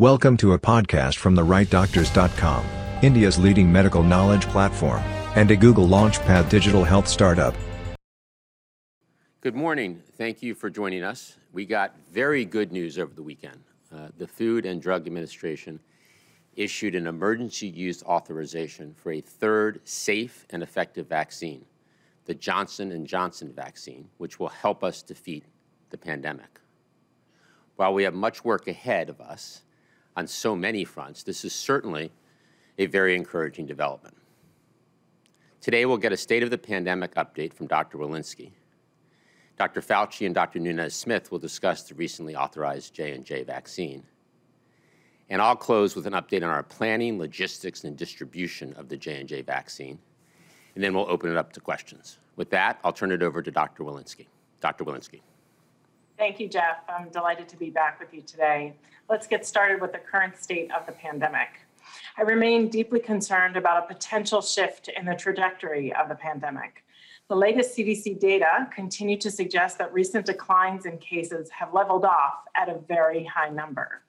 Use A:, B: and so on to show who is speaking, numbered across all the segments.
A: Welcome to a podcast from therightdoctors.com, India's leading medical knowledge platform, and a Google Launchpad digital health startup.
B: Good morning. Thank you for joining us. We got very good news over the weekend. Uh, the Food and Drug Administration issued an emergency use authorization for a third safe and effective vaccine, the Johnson & Johnson vaccine, which will help us defeat the pandemic. While we have much work ahead of us, on so many fronts, this is certainly a very encouraging development. Today, we'll get a state of the pandemic update from Dr. Walensky. Dr. Fauci and Dr. Nunez-Smith will discuss the recently authorized J&J vaccine. And I'll close with an update on our planning, logistics, and distribution of the J&J vaccine. And then we'll open it up to questions. With that, I'll turn it over to Dr. Walensky. Dr. Walensky.
C: Thank you, Jeff. I'm delighted to be back with you today. Let's get started with the current state of the pandemic. I remain deeply concerned about a potential shift in the trajectory of the pandemic. The latest CDC data continue to suggest that recent declines in cases have leveled off at a very high number.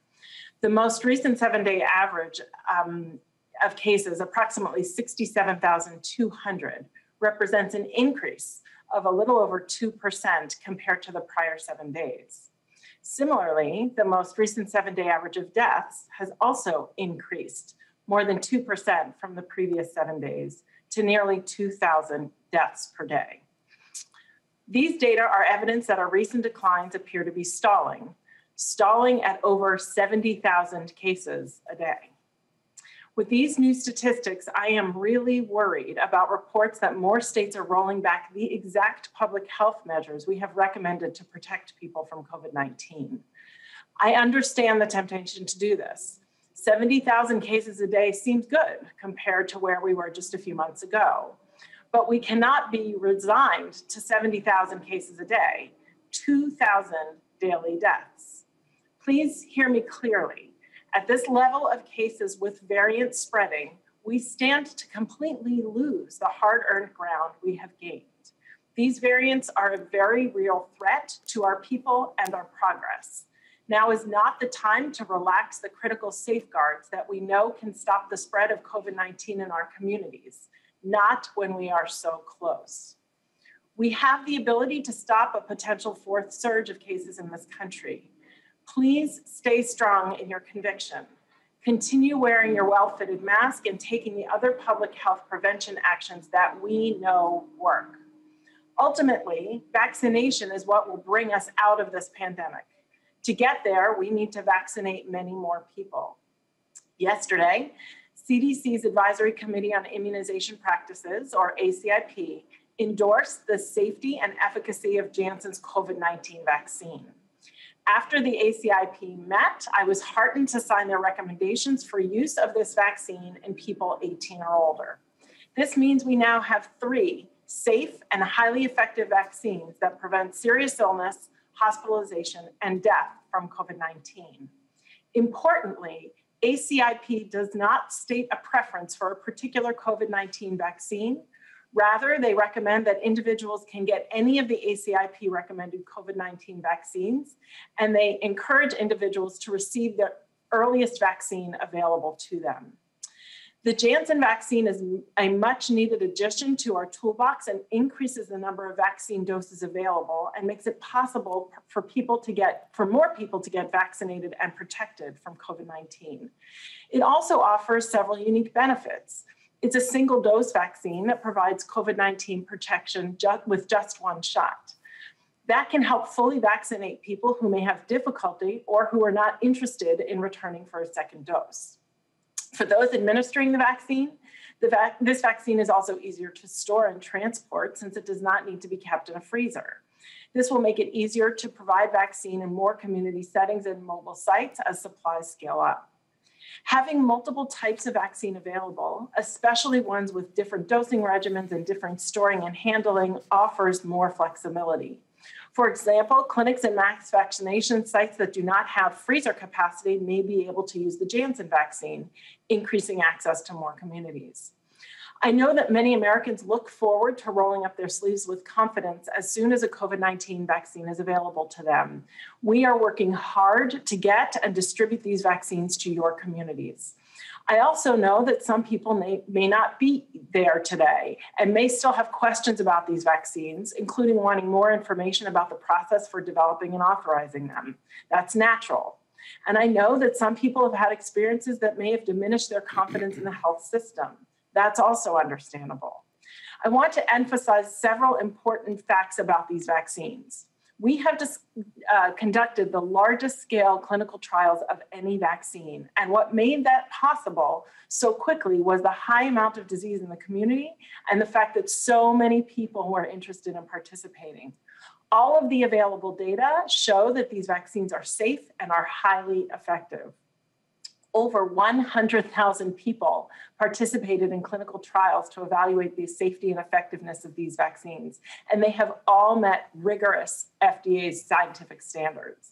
C: The most recent seven day average um, of cases, approximately 67,200, represents an increase of a little over 2% compared to the prior seven days. Similarly, the most recent seven day average of deaths has also increased more than 2% from the previous seven days to nearly 2,000 deaths per day. These data are evidence that our recent declines appear to be stalling, stalling at over 70,000 cases a day. With these new statistics, I am really worried about reports that more states are rolling back the exact public health measures we have recommended to protect people from COVID 19. I understand the temptation to do this. 70,000 cases a day seems good compared to where we were just a few months ago. But we cannot be resigned to 70,000 cases a day, 2,000 daily deaths. Please hear me clearly. At this level of cases with variant spreading, we stand to completely lose the hard earned ground we have gained. These variants are a very real threat to our people and our progress. Now is not the time to relax the critical safeguards that we know can stop the spread of COVID 19 in our communities, not when we are so close. We have the ability to stop a potential fourth surge of cases in this country. Please stay strong in your conviction. Continue wearing your well fitted mask and taking the other public health prevention actions that we know work. Ultimately, vaccination is what will bring us out of this pandemic. To get there, we need to vaccinate many more people. Yesterday, CDC's Advisory Committee on Immunization Practices, or ACIP, endorsed the safety and efficacy of Janssen's COVID 19 vaccine. After the ACIP met, I was heartened to sign their recommendations for use of this vaccine in people 18 or older. This means we now have three safe and highly effective vaccines that prevent serious illness, hospitalization, and death from COVID 19. Importantly, ACIP does not state a preference for a particular COVID 19 vaccine Rather, they recommend that individuals can get any of the ACIP recommended COVID 19 vaccines, and they encourage individuals to receive the earliest vaccine available to them. The Janssen vaccine is a much needed addition to our toolbox and increases the number of vaccine doses available and makes it possible for people to get, for more people to get vaccinated and protected from COVID 19. It also offers several unique benefits. It's a single dose vaccine that provides COVID 19 protection with just one shot. That can help fully vaccinate people who may have difficulty or who are not interested in returning for a second dose. For those administering the vaccine, the vac- this vaccine is also easier to store and transport since it does not need to be kept in a freezer. This will make it easier to provide vaccine in more community settings and mobile sites as supplies scale up. Having multiple types of vaccine available, especially ones with different dosing regimens and different storing and handling, offers more flexibility. For example, clinics and mass vaccination sites that do not have freezer capacity may be able to use the Janssen vaccine, increasing access to more communities. I know that many Americans look forward to rolling up their sleeves with confidence as soon as a COVID 19 vaccine is available to them. We are working hard to get and distribute these vaccines to your communities. I also know that some people may, may not be there today and may still have questions about these vaccines, including wanting more information about the process for developing and authorizing them. That's natural. And I know that some people have had experiences that may have diminished their confidence in the health system. That's also understandable. I want to emphasize several important facts about these vaccines. We have just, uh, conducted the largest scale clinical trials of any vaccine. And what made that possible so quickly was the high amount of disease in the community and the fact that so many people were interested in participating. All of the available data show that these vaccines are safe and are highly effective over 100,000 people participated in clinical trials to evaluate the safety and effectiveness of these vaccines, and they have all met rigorous FDA's scientific standards.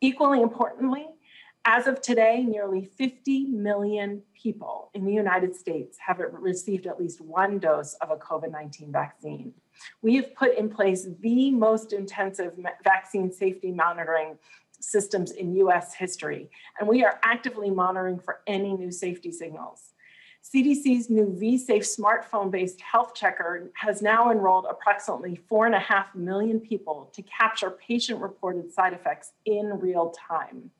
C: Equally importantly, as of today, nearly 50 million people in the United States have received at least one dose of a COVID 19 vaccine. We have put in place the most intensive vaccine safety monitoring systems in US history, and we are actively monitoring for any new safety signals. CDC's new vSafe smartphone based health checker has now enrolled approximately 4.5 million people to capture patient reported side effects in real time.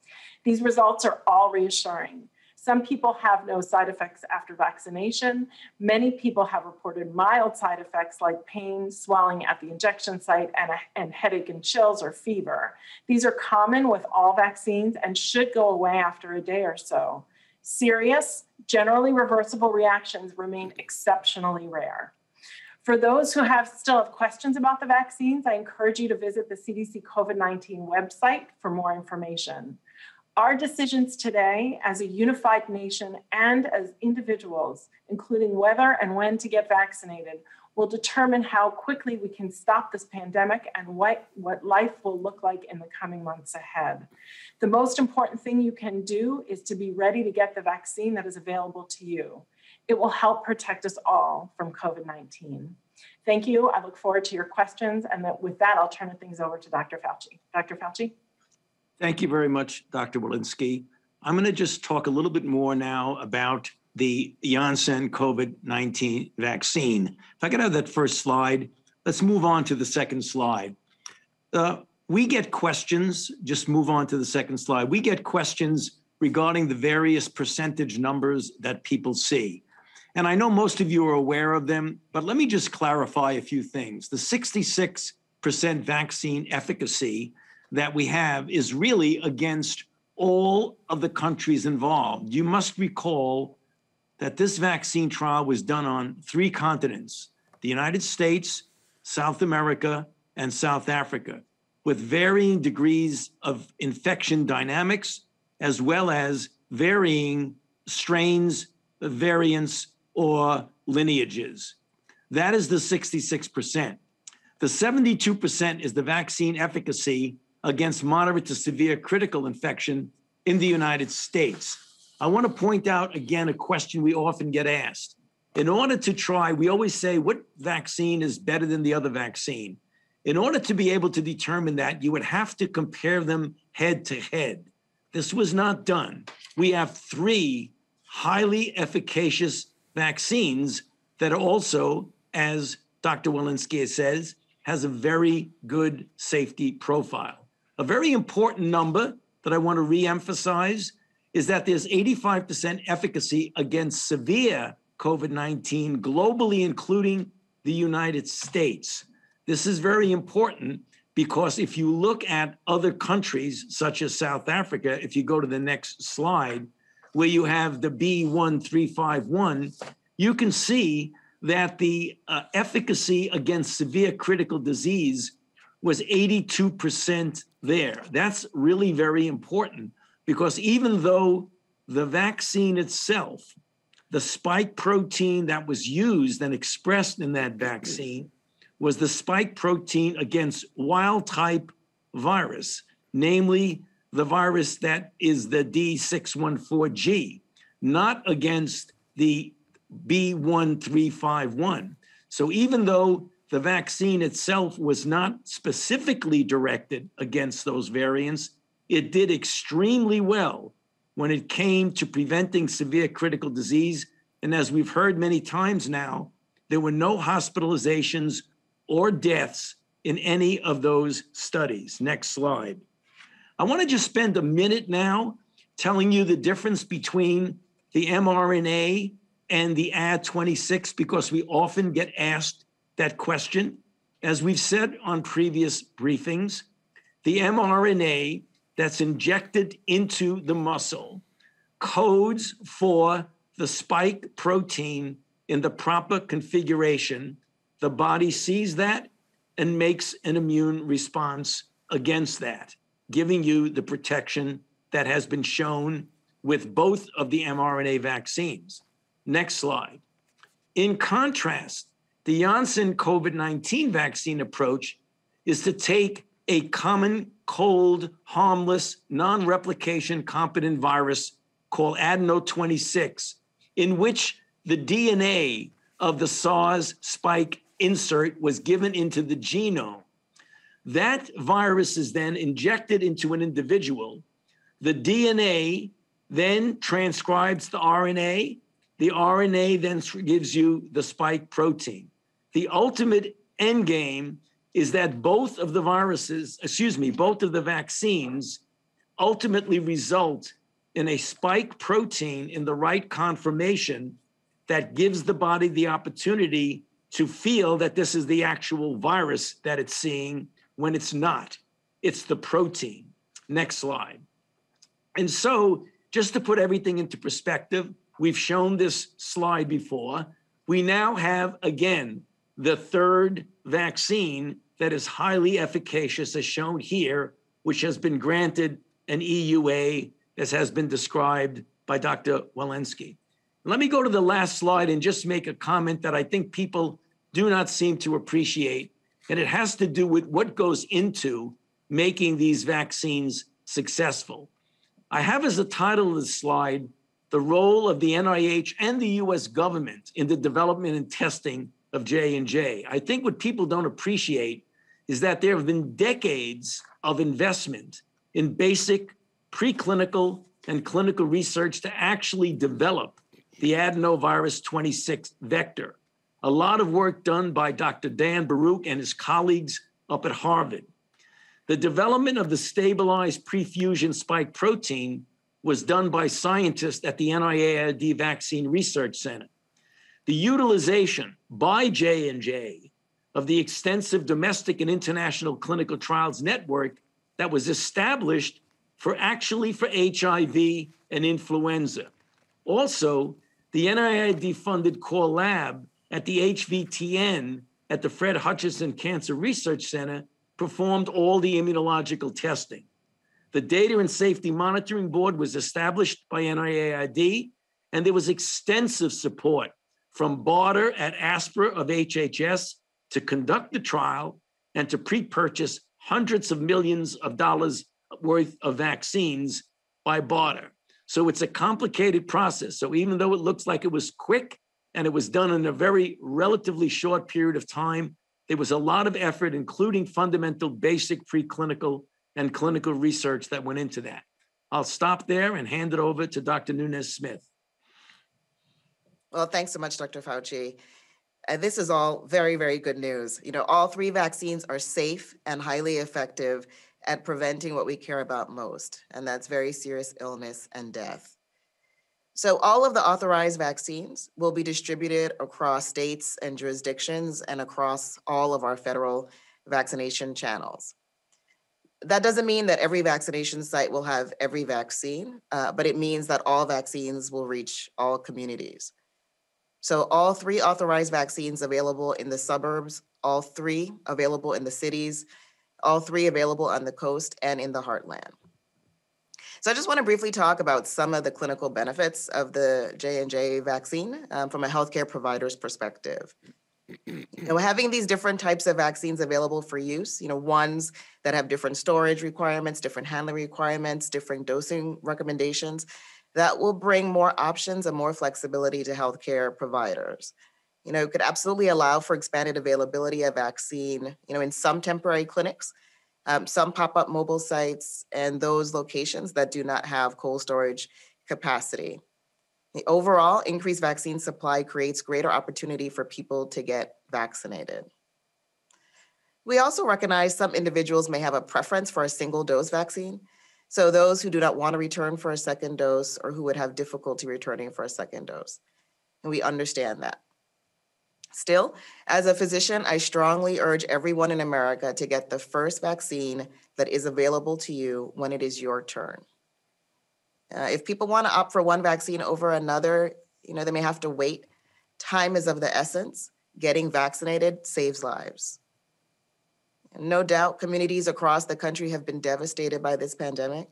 C: These results are all reassuring. Some people have no side effects after vaccination. Many people have reported mild side effects like pain, swelling at the injection site, and, a, and headache and chills or fever. These are common with all vaccines and should go away after a day or so. Serious, generally reversible reactions remain exceptionally rare. For those who have still have questions about the vaccines, I encourage you to visit the CDC COVID 19 website for more information. Our decisions today as a unified nation and as individuals, including whether and when to get vaccinated, will determine how quickly we can stop this pandemic and what, what life will look like in the coming months ahead. The most important thing you can do is to be ready to get the vaccine that is available to you. It will help protect us all from COVID 19. Thank you. I look forward to your questions. And with that, I'll turn things over to Dr. Fauci. Dr. Fauci?
D: Thank you very much, Dr. Walensky. I'm going to just talk a little bit more now about the Janssen COVID 19 vaccine. If I could have that first slide, let's move on to the second slide. Uh, we get questions, just move on to the second slide. We get questions regarding the various percentage numbers that people see. And I know most of you are aware of them, but let me just clarify a few things. The 66% vaccine efficacy that we have is really against all of the countries involved. You must recall that this vaccine trial was done on three continents the United States, South America, and South Africa, with varying degrees of infection dynamics, as well as varying strains, variants, or lineages. That is the 66%. The 72% is the vaccine efficacy against moderate to severe critical infection in the United States. I want to point out again a question we often get asked. In order to try, we always say, what vaccine is better than the other vaccine? In order to be able to determine that, you would have to compare them head to head. This was not done. We have three highly efficacious vaccines that also, as Dr. Walensky says, has a very good safety profile. A very important number that I want to reemphasize is that there's 85% efficacy against severe COVID 19 globally, including the United States. This is very important because if you look at other countries, such as South Africa, if you go to the next slide, where you have the B1351, you can see that the uh, efficacy against severe critical disease was 82% there. That's really very important because even though the vaccine itself, the spike protein that was used and expressed in that vaccine was the spike protein against wild type virus, namely the virus that is the D614G, not against the B1351. So even though the vaccine itself was not specifically directed against those variants, it did extremely well when it came to preventing severe critical disease. And as we've heard many times now, there were no hospitalizations or deaths in any of those studies. Next slide. I want to just spend a minute now telling you the difference between the mRNA and the Ad26 because we often get asked that question. As we've said on previous briefings, the mRNA that's injected into the muscle codes for the spike protein in the proper configuration. The body sees that and makes an immune response against that, giving you the protection that has been shown with both of the mRNA vaccines. Next slide. In contrast, the Janssen COVID 19 vaccine approach is to take a common cold, harmless, non replication competent virus called adeno 26, in which the DNA of the SARS spike insert was given into the genome. That virus is then injected into an individual. The DNA then transcribes the RNA. The RNA then gives you the spike protein. The ultimate end game is that both of the viruses, excuse me, both of the vaccines ultimately result in a spike protein in the right conformation that gives the body the opportunity to feel that this is the actual virus that it's seeing when it's not. It's the protein. Next slide. And so, just to put everything into perspective, we've shown this slide before. We now have, again, the third vaccine that is highly efficacious, as shown here, which has been granted an EUA, as has been described by Dr. Walensky. Let me go to the last slide and just make a comment that I think people do not seem to appreciate. And it has to do with what goes into making these vaccines successful. I have as the title of the slide the role of the NIH and the US government in the development and testing of J&J. I think what people don't appreciate is that there have been decades of investment in basic preclinical and clinical research to actually develop the adenovirus 26 vector. A lot of work done by Dr. Dan Barouch and his colleagues up at Harvard. The development of the stabilized prefusion spike protein was done by scientists at the NIAID Vaccine Research Center. The utilization by J&J of the extensive domestic and international clinical trials network that was established for actually for HIV and influenza. Also, the NIAID funded core lab at the HVTN at the Fred Hutchinson Cancer Research Center performed all the immunological testing. The Data and Safety Monitoring Board was established by NIAID, and there was extensive support from BARDA at ASPR of HHS to conduct the trial and to pre purchase hundreds of millions of dollars worth of vaccines by BARDA. So it's a complicated process. So even though it looks like it was quick and it was done in a very relatively short period of time, there was a lot of effort, including fundamental basic preclinical and clinical research that went into that. I'll stop there and hand it over to Dr. Nunez Smith.
E: Well, thanks so much, Dr. Fauci. And this is all very, very good news. You know, all three vaccines are safe and highly effective at preventing what we care about most, and that's very serious illness and death. So, all of the authorized vaccines will be distributed across states and jurisdictions and across all of our federal vaccination channels. That doesn't mean that every vaccination site will have every vaccine, uh, but it means that all vaccines will reach all communities. So, all three authorized vaccines available in the suburbs, all three available in the cities, all three available on the coast and in the heartland. So I just want to briefly talk about some of the clinical benefits of the J&J vaccine um, from a healthcare provider's perspective. You know, having these different types of vaccines available for use, you know, ones that have different storage requirements, different handling requirements, different dosing recommendations, That will bring more options and more flexibility to healthcare providers. You know, it could absolutely allow for expanded availability of vaccine, you know, in some temporary clinics, um, some pop-up mobile sites, and those locations that do not have cold storage capacity. The overall increased vaccine supply creates greater opportunity for people to get vaccinated. We also recognize some individuals may have a preference for a single dose vaccine. So those who do not want to return for a second dose or who would have difficulty returning for a second dose. And we understand that. Still, as a physician, I strongly urge everyone in America to get the first vaccine that is available to you when it is your turn. Uh, if people want to opt for one vaccine over another, you know, they may have to wait. Time is of the essence. Getting vaccinated saves lives. No doubt, communities across the country have been devastated by this pandemic.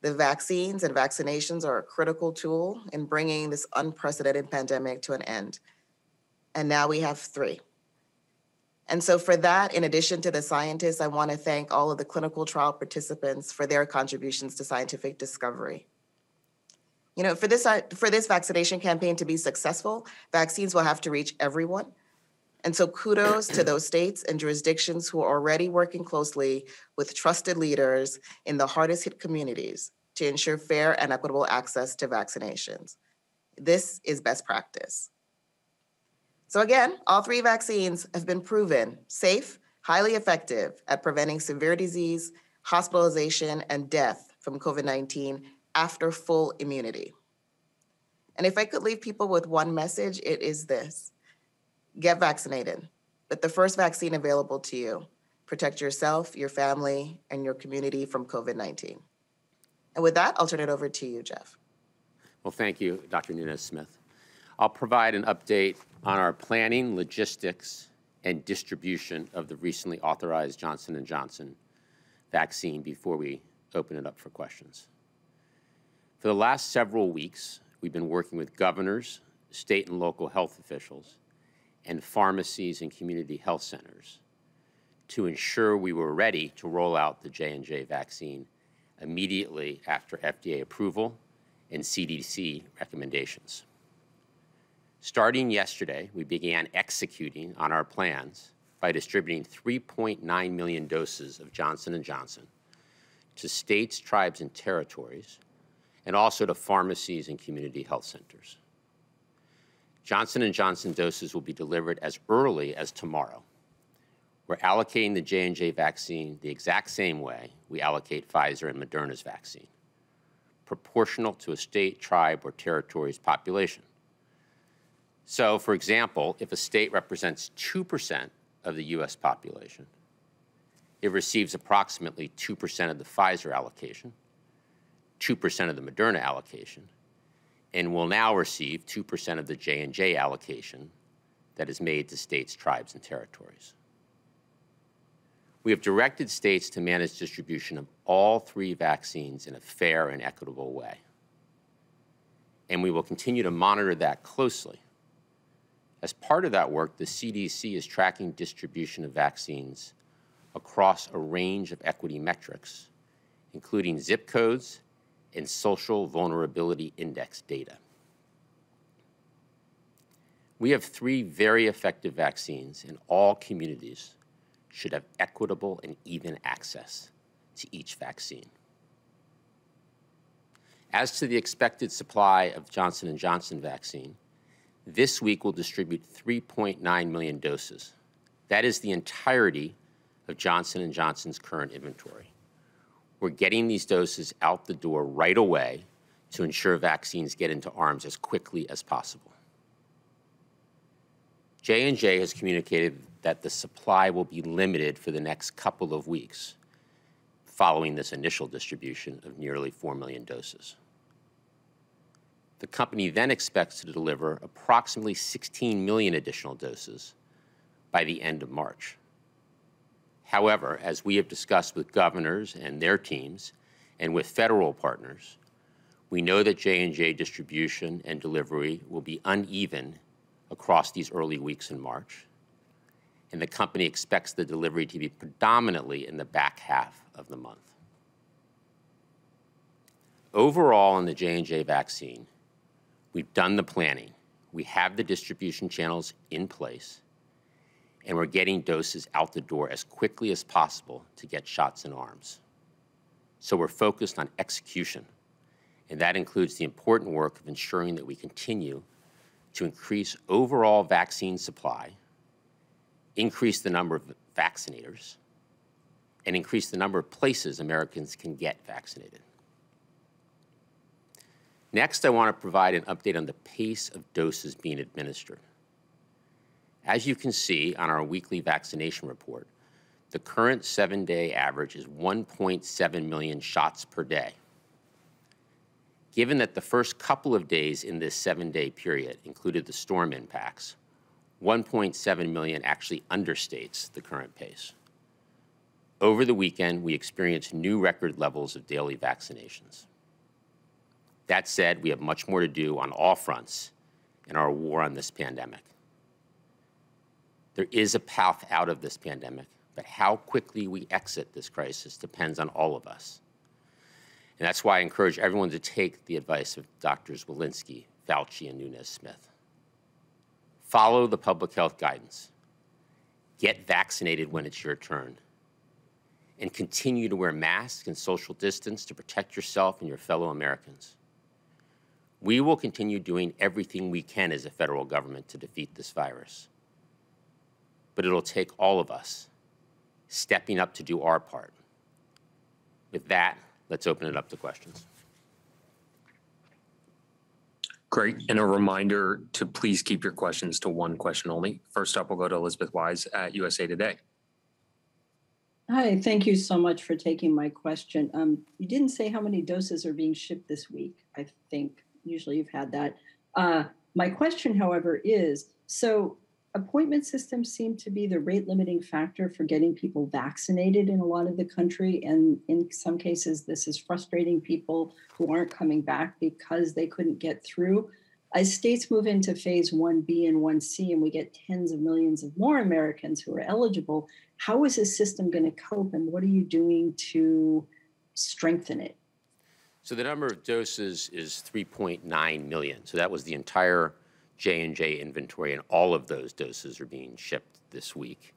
E: The vaccines and vaccinations are a critical tool in bringing this unprecedented pandemic to an end. And now we have three. And so, for that, in addition to the scientists, I want to thank all of the clinical trial participants for their contributions to scientific discovery. You know, for this, for this vaccination campaign to be successful, vaccines will have to reach everyone. And so kudos to those states and jurisdictions who are already working closely with trusted leaders in the hardest hit communities to ensure fair and equitable access to vaccinations. This is best practice. So again, all three vaccines have been proven safe, highly effective at preventing severe disease, hospitalization, and death from COVID-19 after full immunity. And if I could leave people with one message, it is this get vaccinated. But the first vaccine available to you, protect yourself, your family, and your community from COVID 19. And with that, I'll turn it over to you, Jeff.
B: Well, thank you, Dr. Nunez Smith. I'll provide an update on our planning, logistics, and distribution of the recently authorized Johnson & Johnson vaccine before we open it up for questions. For the last several weeks, we've been working with governors, state and local health officials, and pharmacies and community health centers to ensure we were ready to roll out the J&J vaccine immediately after FDA approval and CDC recommendations. Starting yesterday, we began executing on our plans by distributing 3.9 million doses of Johnson & Johnson to states, tribes, and territories and also to pharmacies and community health centers. Johnson & Johnson doses will be delivered as early as tomorrow. We're allocating the J&J vaccine the exact same way we allocate Pfizer and Moderna's vaccine, proportional to a state, tribe, or territory's population. So, for example, if a state represents 2% of the U.S. population, it receives approximately 2% of the Pfizer allocation, 2% of the Moderna allocation, and will now receive 2% of the J&J allocation that is made to states, tribes, and territories. We have directed states to manage distribution of all three vaccines in a fair and equitable way. And we will continue to monitor that closely. As part of that work, the CDC is tracking distribution of vaccines across a range of equity metrics, including zip codes and social vulnerability index data. We have three very effective vaccines, and all communities should have equitable and even access to each vaccine. As to the expected supply of Johnson & Johnson vaccine, this week we'll distribute 3.9 million doses. That is the entirety of Johnson & Johnson's current inventory. We're getting these doses out the door right away to ensure vaccines get into arms as quickly as possible. J&J has communicated that the supply will be limited for the next couple of weeks following this initial distribution of nearly 4 million doses. The company then expects to deliver approximately 16 million additional doses by the end of March. However, as we have discussed with governors and their teams and with federal partners, we know that J&J distribution and delivery will be uneven across these early weeks in March, and the company expects the delivery to be predominantly in the back half of the month. Overall, on the J&J vaccine, we've done the planning. We have the distribution channels in place, and we're getting doses out the door as quickly as possible to get shots in arms. So we're focused on execution, and that includes the important work of ensuring that we continue to increase overall vaccine supply, increase the number of vaccinators, and increase the number of places Americans can get vaccinated. Next, I want to provide an update on the pace of doses being administered. As you can see on our weekly vaccination report, the current seven-day average is 1.7 million shots per day. Given that the first couple of days in this seven-day period included the storm impacts, 1.7 million actually understates the current pace. Over the weekend, we experienced new record levels of daily vaccinations. That said, we have much more to do on all fronts in our war on this pandemic. There is a path out of this pandemic, but how quickly we exit this crisis depends on all of us. And that's why I encourage everyone to take the advice of Doctors Walensky, Fauci, and Nunez-Smith. Follow the public health guidance. Get vaccinated when it's your turn. And continue to wear masks and social distance to protect yourself and your fellow Americans. We will continue doing everything we can as a federal government to defeat this virus. But it'll take all of us stepping up to do our part. With that, let's open it up to questions.
F: Great. And a reminder to please keep your questions to one question only. First up, we'll go to Elizabeth Weise at USA Today.
G: Hi, thank you so much for taking my question. Um, you didn't say how many doses are being shipped this week. I think usually you've had that. Uh, my question, however, is so appointment systems seem to be the rate limiting factor for getting people vaccinated in a lot of the country. And in some cases, this is frustrating people who aren't coming back because they couldn't get through. As states move into phase 1B and 1C, and we get tens of millions of more Americans who are eligible, how is this system going to cope, and what are you doing to strengthen it?
B: So the number of doses is 3.9 million. So that was the entire J&J inventory, and all of those doses are being shipped this week.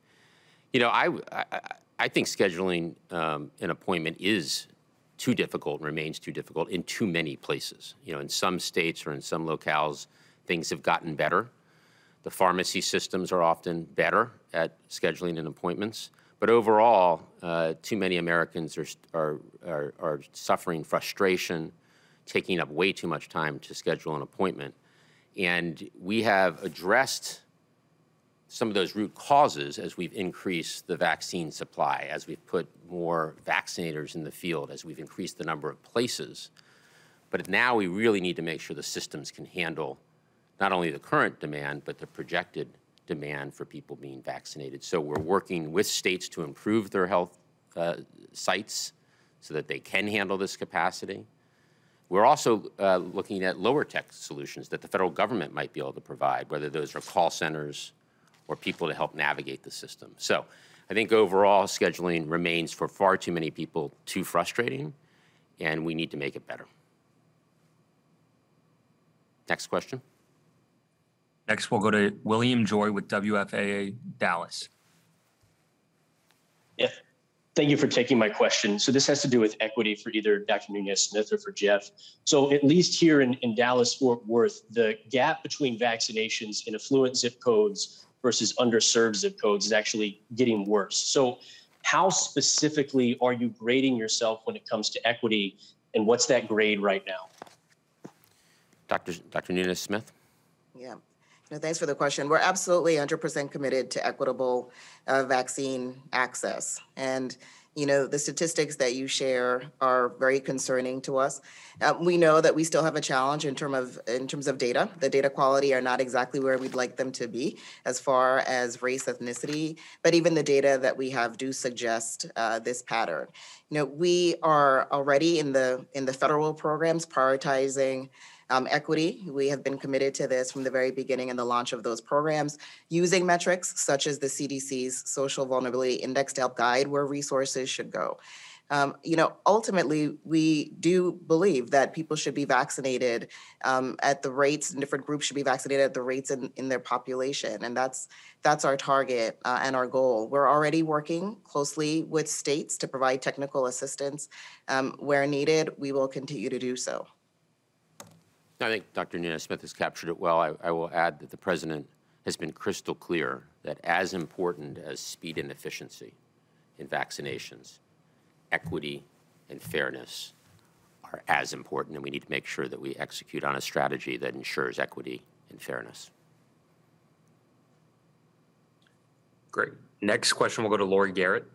B: You know, I, I, I think scheduling um, an appointment is too difficult, remains too difficult in too many places. You know, in some states or in some locales, things have gotten better. The pharmacy systems are often better at scheduling and appointments. But overall, uh, too many Americans are, are, are, are, suffering frustration, taking up way too much time to schedule an appointment. And we have addressed some of those root causes as we've increased the vaccine supply, as we've put more vaccinators in the field, as we've increased the number of places. But now we really need to make sure the systems can handle not only the current demand, but the projected demand for people being vaccinated. So we're working with states to improve their health uh, sites so that they can handle this capacity. We're also uh, looking at lower tech solutions that the federal government might be able to provide, whether those are call centers or people to help navigate the system. So I think overall scheduling remains for far too many people too frustrating, and we need to make it better. Next question.
F: Next, we'll go to William Joy with WFAA Dallas.
H: Yeah, thank you for taking my question. So this has to do with equity for either Dr. Nunez-Smith or for Jeff. So at least here in, in Dallas, Fort Worth, the gap between vaccinations in affluent zip codes versus underserved zip codes is actually getting worse. So how specifically are you grading yourself when it comes to equity and what's that grade right now?
B: Dr. Dr. Nunez-Smith?
E: Yeah. Thanks for the question. We're absolutely 100% committed to equitable uh, vaccine access. And, you know, the statistics that you share are very concerning to us. Uh, we know that we still have a challenge in, term of, in terms of data. The data quality are not exactly where we'd like them to be as far as race, ethnicity, but even the data that we have do suggest uh, this pattern. You know, we are already in the in the federal programs prioritizing um, equity. We have been committed to this from the very beginning in the launch of those programs, using metrics such as the CDC's Social Vulnerability Index to help guide where resources should go. Um, you know, ultimately, we do believe that people should be vaccinated um, at the rates, and different groups should be vaccinated at the rates in, in their population, and that's that's our target uh, and our goal. We're already working closely with states to provide technical assistance um, where needed. We will continue to do so.
B: I think Dr. Nunez-Smith has captured it well. I, I will add that the president has been crystal clear that as important as speed and efficiency in vaccinations, equity and fairness are as important, and we need to make sure that we execute on a strategy that ensures equity and fairness.
F: Great. Next question will go to Laurie Garrett.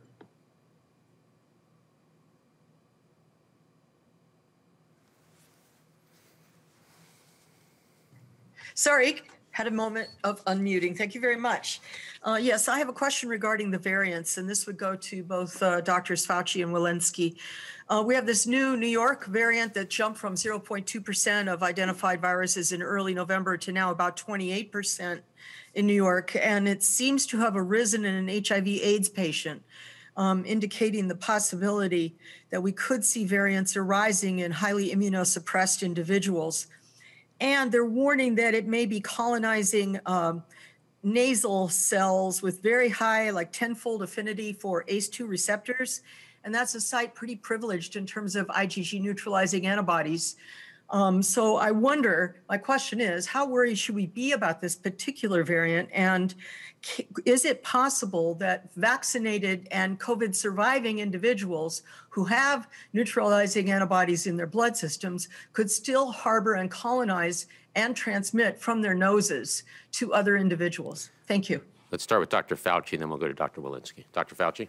I: Sorry, had a moment of unmuting. Thank you very much. Uh, yes, I have a question regarding the variants, and this would go to both uh, Drs. Fauci and Walensky. Uh, we have this new New York variant that jumped from 0.2% of identified viruses in early November to now about 28% in New York, and it seems to have arisen in an HIV/AIDS patient. Um, indicating the possibility that we could see variants arising in highly immunosuppressed individuals and they're warning that it may be colonizing um, nasal cells with very high, like tenfold affinity for ACE2 receptors. And that's a site pretty privileged in terms of IgG neutralizing antibodies. Um, so I wonder, my question is, how worried should we be about this particular variant? And is it possible that vaccinated and COVID surviving individuals who have neutralizing antibodies in their blood systems could still harbor and colonize and transmit from their noses to other individuals? Thank you.
B: Let's start with Dr. Fauci, and then we'll go to Dr. Walensky. Dr. Fauci?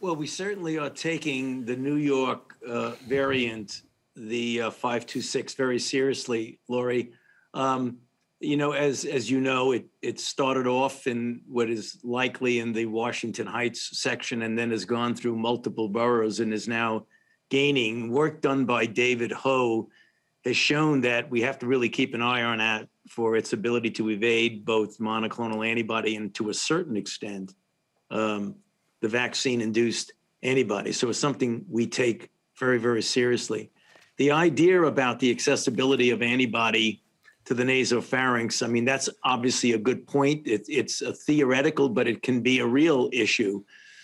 D: Well, we certainly are taking the New York uh, variant, the uh, 526, very seriously, Laurie. Um, you know, as as you know, it it started off in what is likely in the Washington Heights section, and then has gone through multiple boroughs and is now gaining. Work done by David Ho has shown that we have to really keep an eye on that for its ability to evade both monoclonal antibody and to a certain extent um, the vaccine-induced antibody. So it's something we take very very seriously. The idea about the accessibility of antibody to the nasopharynx. I mean, that's obviously a good point. It, it's a theoretical, but it can be a real issue.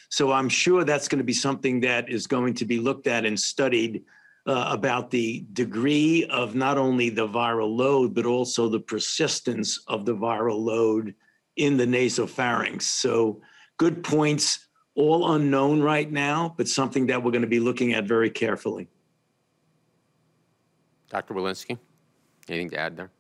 D: So I'm sure that's going to be something that is going to be looked at and studied uh, about the degree of not only the viral load, but also the persistence of the viral load in the nasopharynx. So good points, all unknown right now, but something that we're going to be looking at very carefully.
B: Dr. Walensky, anything to add there?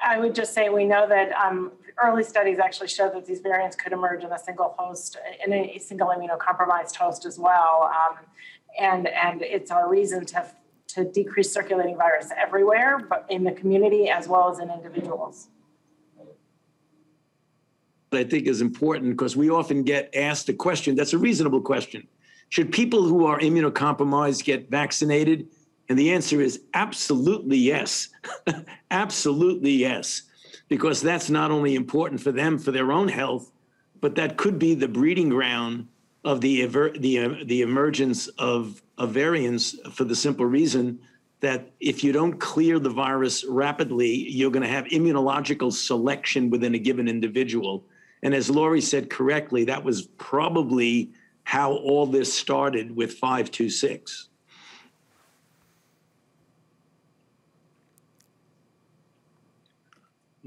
C: I would just say we know that um, early studies actually show that these variants could emerge in a single host, in a single immunocompromised host as well. Um, and, and it's our reason to, to decrease circulating virus everywhere, but in the community as well as in individuals.
D: I think is important because we often get asked a question that's a reasonable question. Should people who are immunocompromised get vaccinated? And the answer is absolutely yes. absolutely yes. Because that's not only important for them for their own health, but that could be the breeding ground of the the uh, the emergence of, of variants for the simple reason that if you don't clear the virus rapidly, you're going to have immunological selection within a given individual. And as Laurie said correctly, that was probably how all this started with 526.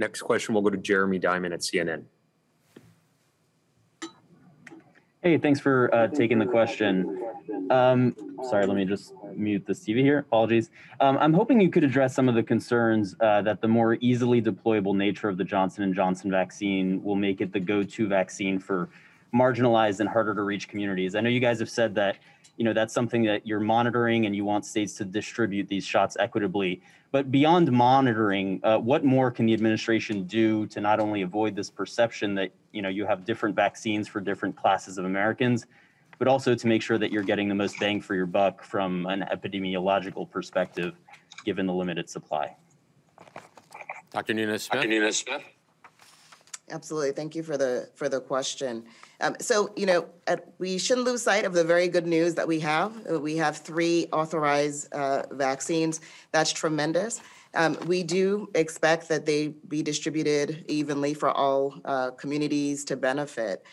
F: Next question we'll go to Jeremy Diamond at CNN.
J: Hey, thanks for uh, taking the question. Um, sorry, let me just mute this TV here. Apologies. Um, I'm hoping you could address some of the concerns uh, that the more easily deployable nature of the Johnson & Johnson vaccine will make it the go-to vaccine for marginalized and harder to reach communities. I know you guys have said that you know that's something that you're monitoring and you want states to distribute these shots equitably. But beyond monitoring, uh, what more can the administration do to not only avoid this perception that you know you have different vaccines for different classes of Americans, but also to make sure that you're getting the most bang for your buck from an epidemiological perspective, given the limited supply?
B: Dr. Nunez Smith.
H: Dr. Nunez Smith.
E: Absolutely. Thank you for the for the question. Um, so, you know, at, we shouldn't lose sight of the very good news that we have. Uh, We have three authorized uh, vaccines. That's tremendous. Um, we do expect that they be distributed evenly for all uh, communities to benefit.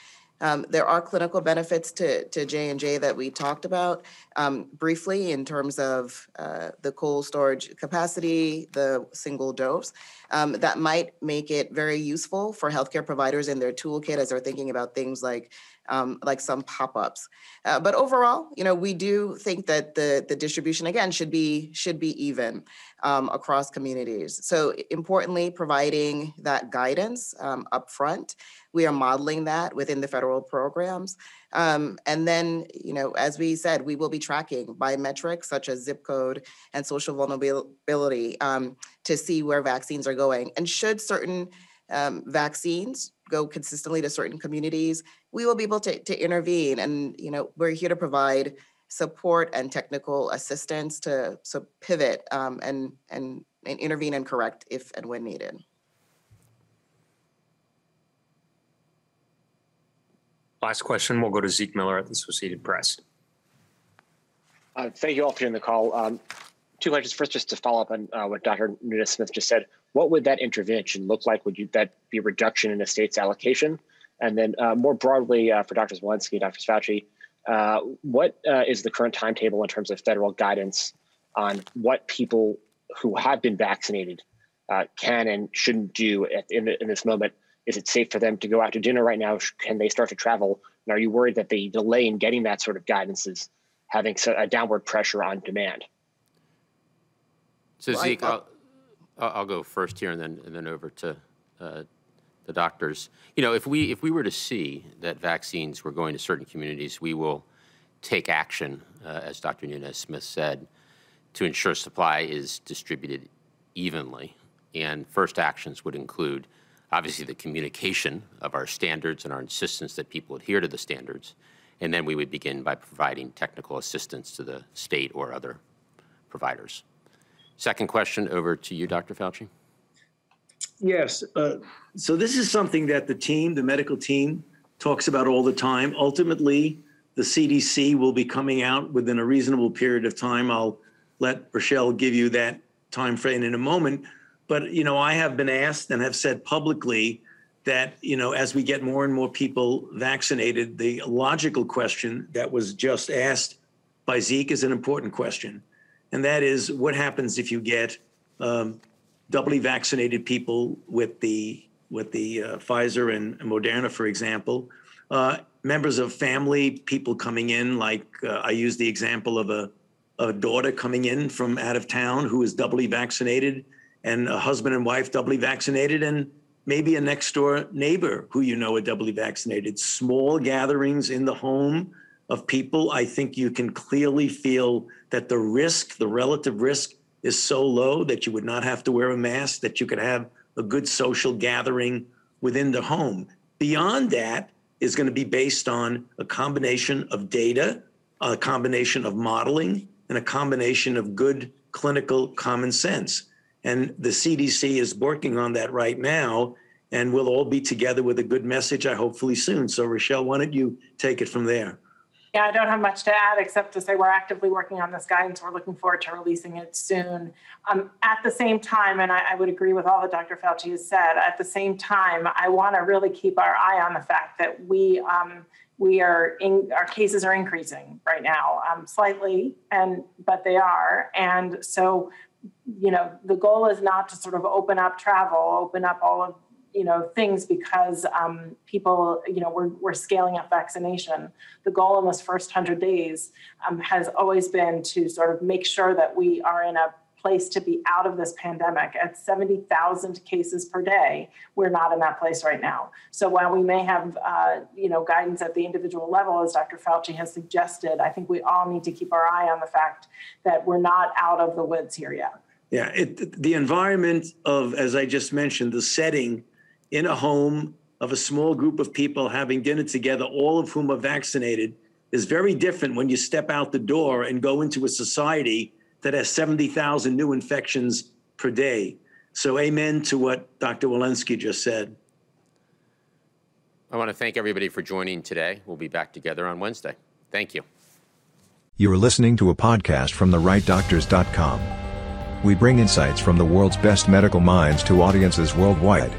E: Um, there are clinical benefits to, to J and J that we talked about um, briefly in terms of uh, the cold storage capacity, the single dose. Um, that might make it very useful for healthcare providers in their toolkit as they're thinking about things like um, like some pop-ups. Uh, but overall, you know, we do think that the the distribution again should be should be even um, across communities. So importantly, providing that guidance um, upfront. We are modeling that within the federal programs. Um, and then, you know, as we said, we will be tracking biometrics such as zip code and social vulnerability um, to see where vaccines are going. And should certain um, vaccines go consistently to certain communities, we will be able to, to intervene. And, you know, we're here to provide support and technical assistance to so pivot um, and, and, and intervene and correct if and when needed.
F: Last question, we'll go to Zeke Miller at the Associated Press.
K: Uh, thank you all for doing the call. Um, two questions. First, just to follow up on uh, what Dr. Nunez Smith just said, what would that intervention look like? Would you, that be a reduction in the state's allocation? And then uh, more broadly uh, for Drs. Walensky, Dr. Fauci, uh, what uh, is the current timetable in terms of federal guidance on what people who have been vaccinated uh, can and shouldn't do at, in, in this moment? Is it safe for them to go out to dinner right now? Can they start to travel? And are you worried that the delay in getting that sort of guidance is having a downward pressure on demand?
B: So Zeke, I'll, I'll go first here and then and then over to uh, the doctors. You know, if we if we were to see that vaccines were going to certain communities, we will take action, uh, as Dr. Nunez Smith said, to ensure supply is distributed evenly. And first actions would include, obviously, the communication of our standards and our insistence that people adhere to the standards. And then we would begin by providing technical assistance to the state or other providers. Second question over to you, Dr. Fauci.
D: Yes. Uh, so this is something that the team, the medical team, talks about all the time. Ultimately, the CDC will be coming out within a reasonable period of time. I'll let Rochelle give you that time frame in a moment. But you know, I have been asked and have said publicly that you know, as we get more and more people vaccinated, the logical question that was just asked by Zeke is an important question and that is what happens if you get um, doubly vaccinated people with the with the uh, Pfizer and Moderna, for example, uh, members of family, people coming in, like uh, I use the example of a, a daughter coming in from out of town who is doubly vaccinated, and a husband and wife doubly vaccinated, and maybe a next door neighbor who you know are doubly vaccinated. Small gatherings in the home of people, I think you can clearly feel that the risk, the relative risk, is so low that you would not have to wear a mask, that you could have a good social gathering within the home. Beyond that is going to be based on a combination of data, a combination of modeling, and a combination of good clinical common sense. And the CDC is working on that right now, and we'll all be together with a good message, I hopefully soon. So, Rochelle, why don't you take it from there?
C: Yeah, I don't have much to add except to say we're actively working on this guidance. We're looking forward to releasing it soon. Um, at the same time, and I, I, would agree with all that Dr. Fauci has said, at the same time, I want to really keep our eye on the fact that we um, we are in, our cases are increasing right now, um, slightly, and but they are, and so you know the goal is not to sort of open up travel, open up all of you know things because um, people you know we're, we're scaling up vaccination. The goal in this first 100 days um, has always been to sort of make sure that we are in a place to be out of this pandemic. At 70,000 cases per day we're not in that place right now. So while we may have uh, you know guidance at the individual level as dr fauci has suggested i think we all need to keep our eye on the fact that we're not out of the woods here yet.
D: Yeah, it, the environment of, as I just mentioned, the setting in a home of a small group of people having dinner together, all of whom are vaccinated, is very different when you step out the door and go into a society that has 70,000 new infections per day. So, amen to what Dr. Walensky just said.
B: I want to thank everybody for joining today. We'll be back together on Wednesday. Thank you.
A: You are listening to a podcast from therightdoctors.com. We bring insights from the world's best medical minds to audiences worldwide.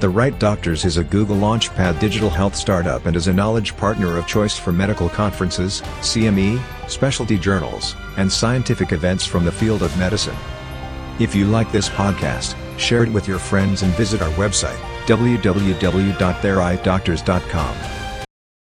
A: The Right Doctors is a Google Launchpad digital health startup and is a knowledge partner of choice for medical conferences, CME, specialty journals, and scientific events from the field of medicine. If you like this podcast, share it with your friends and visit our website, www.therightdoctors.com.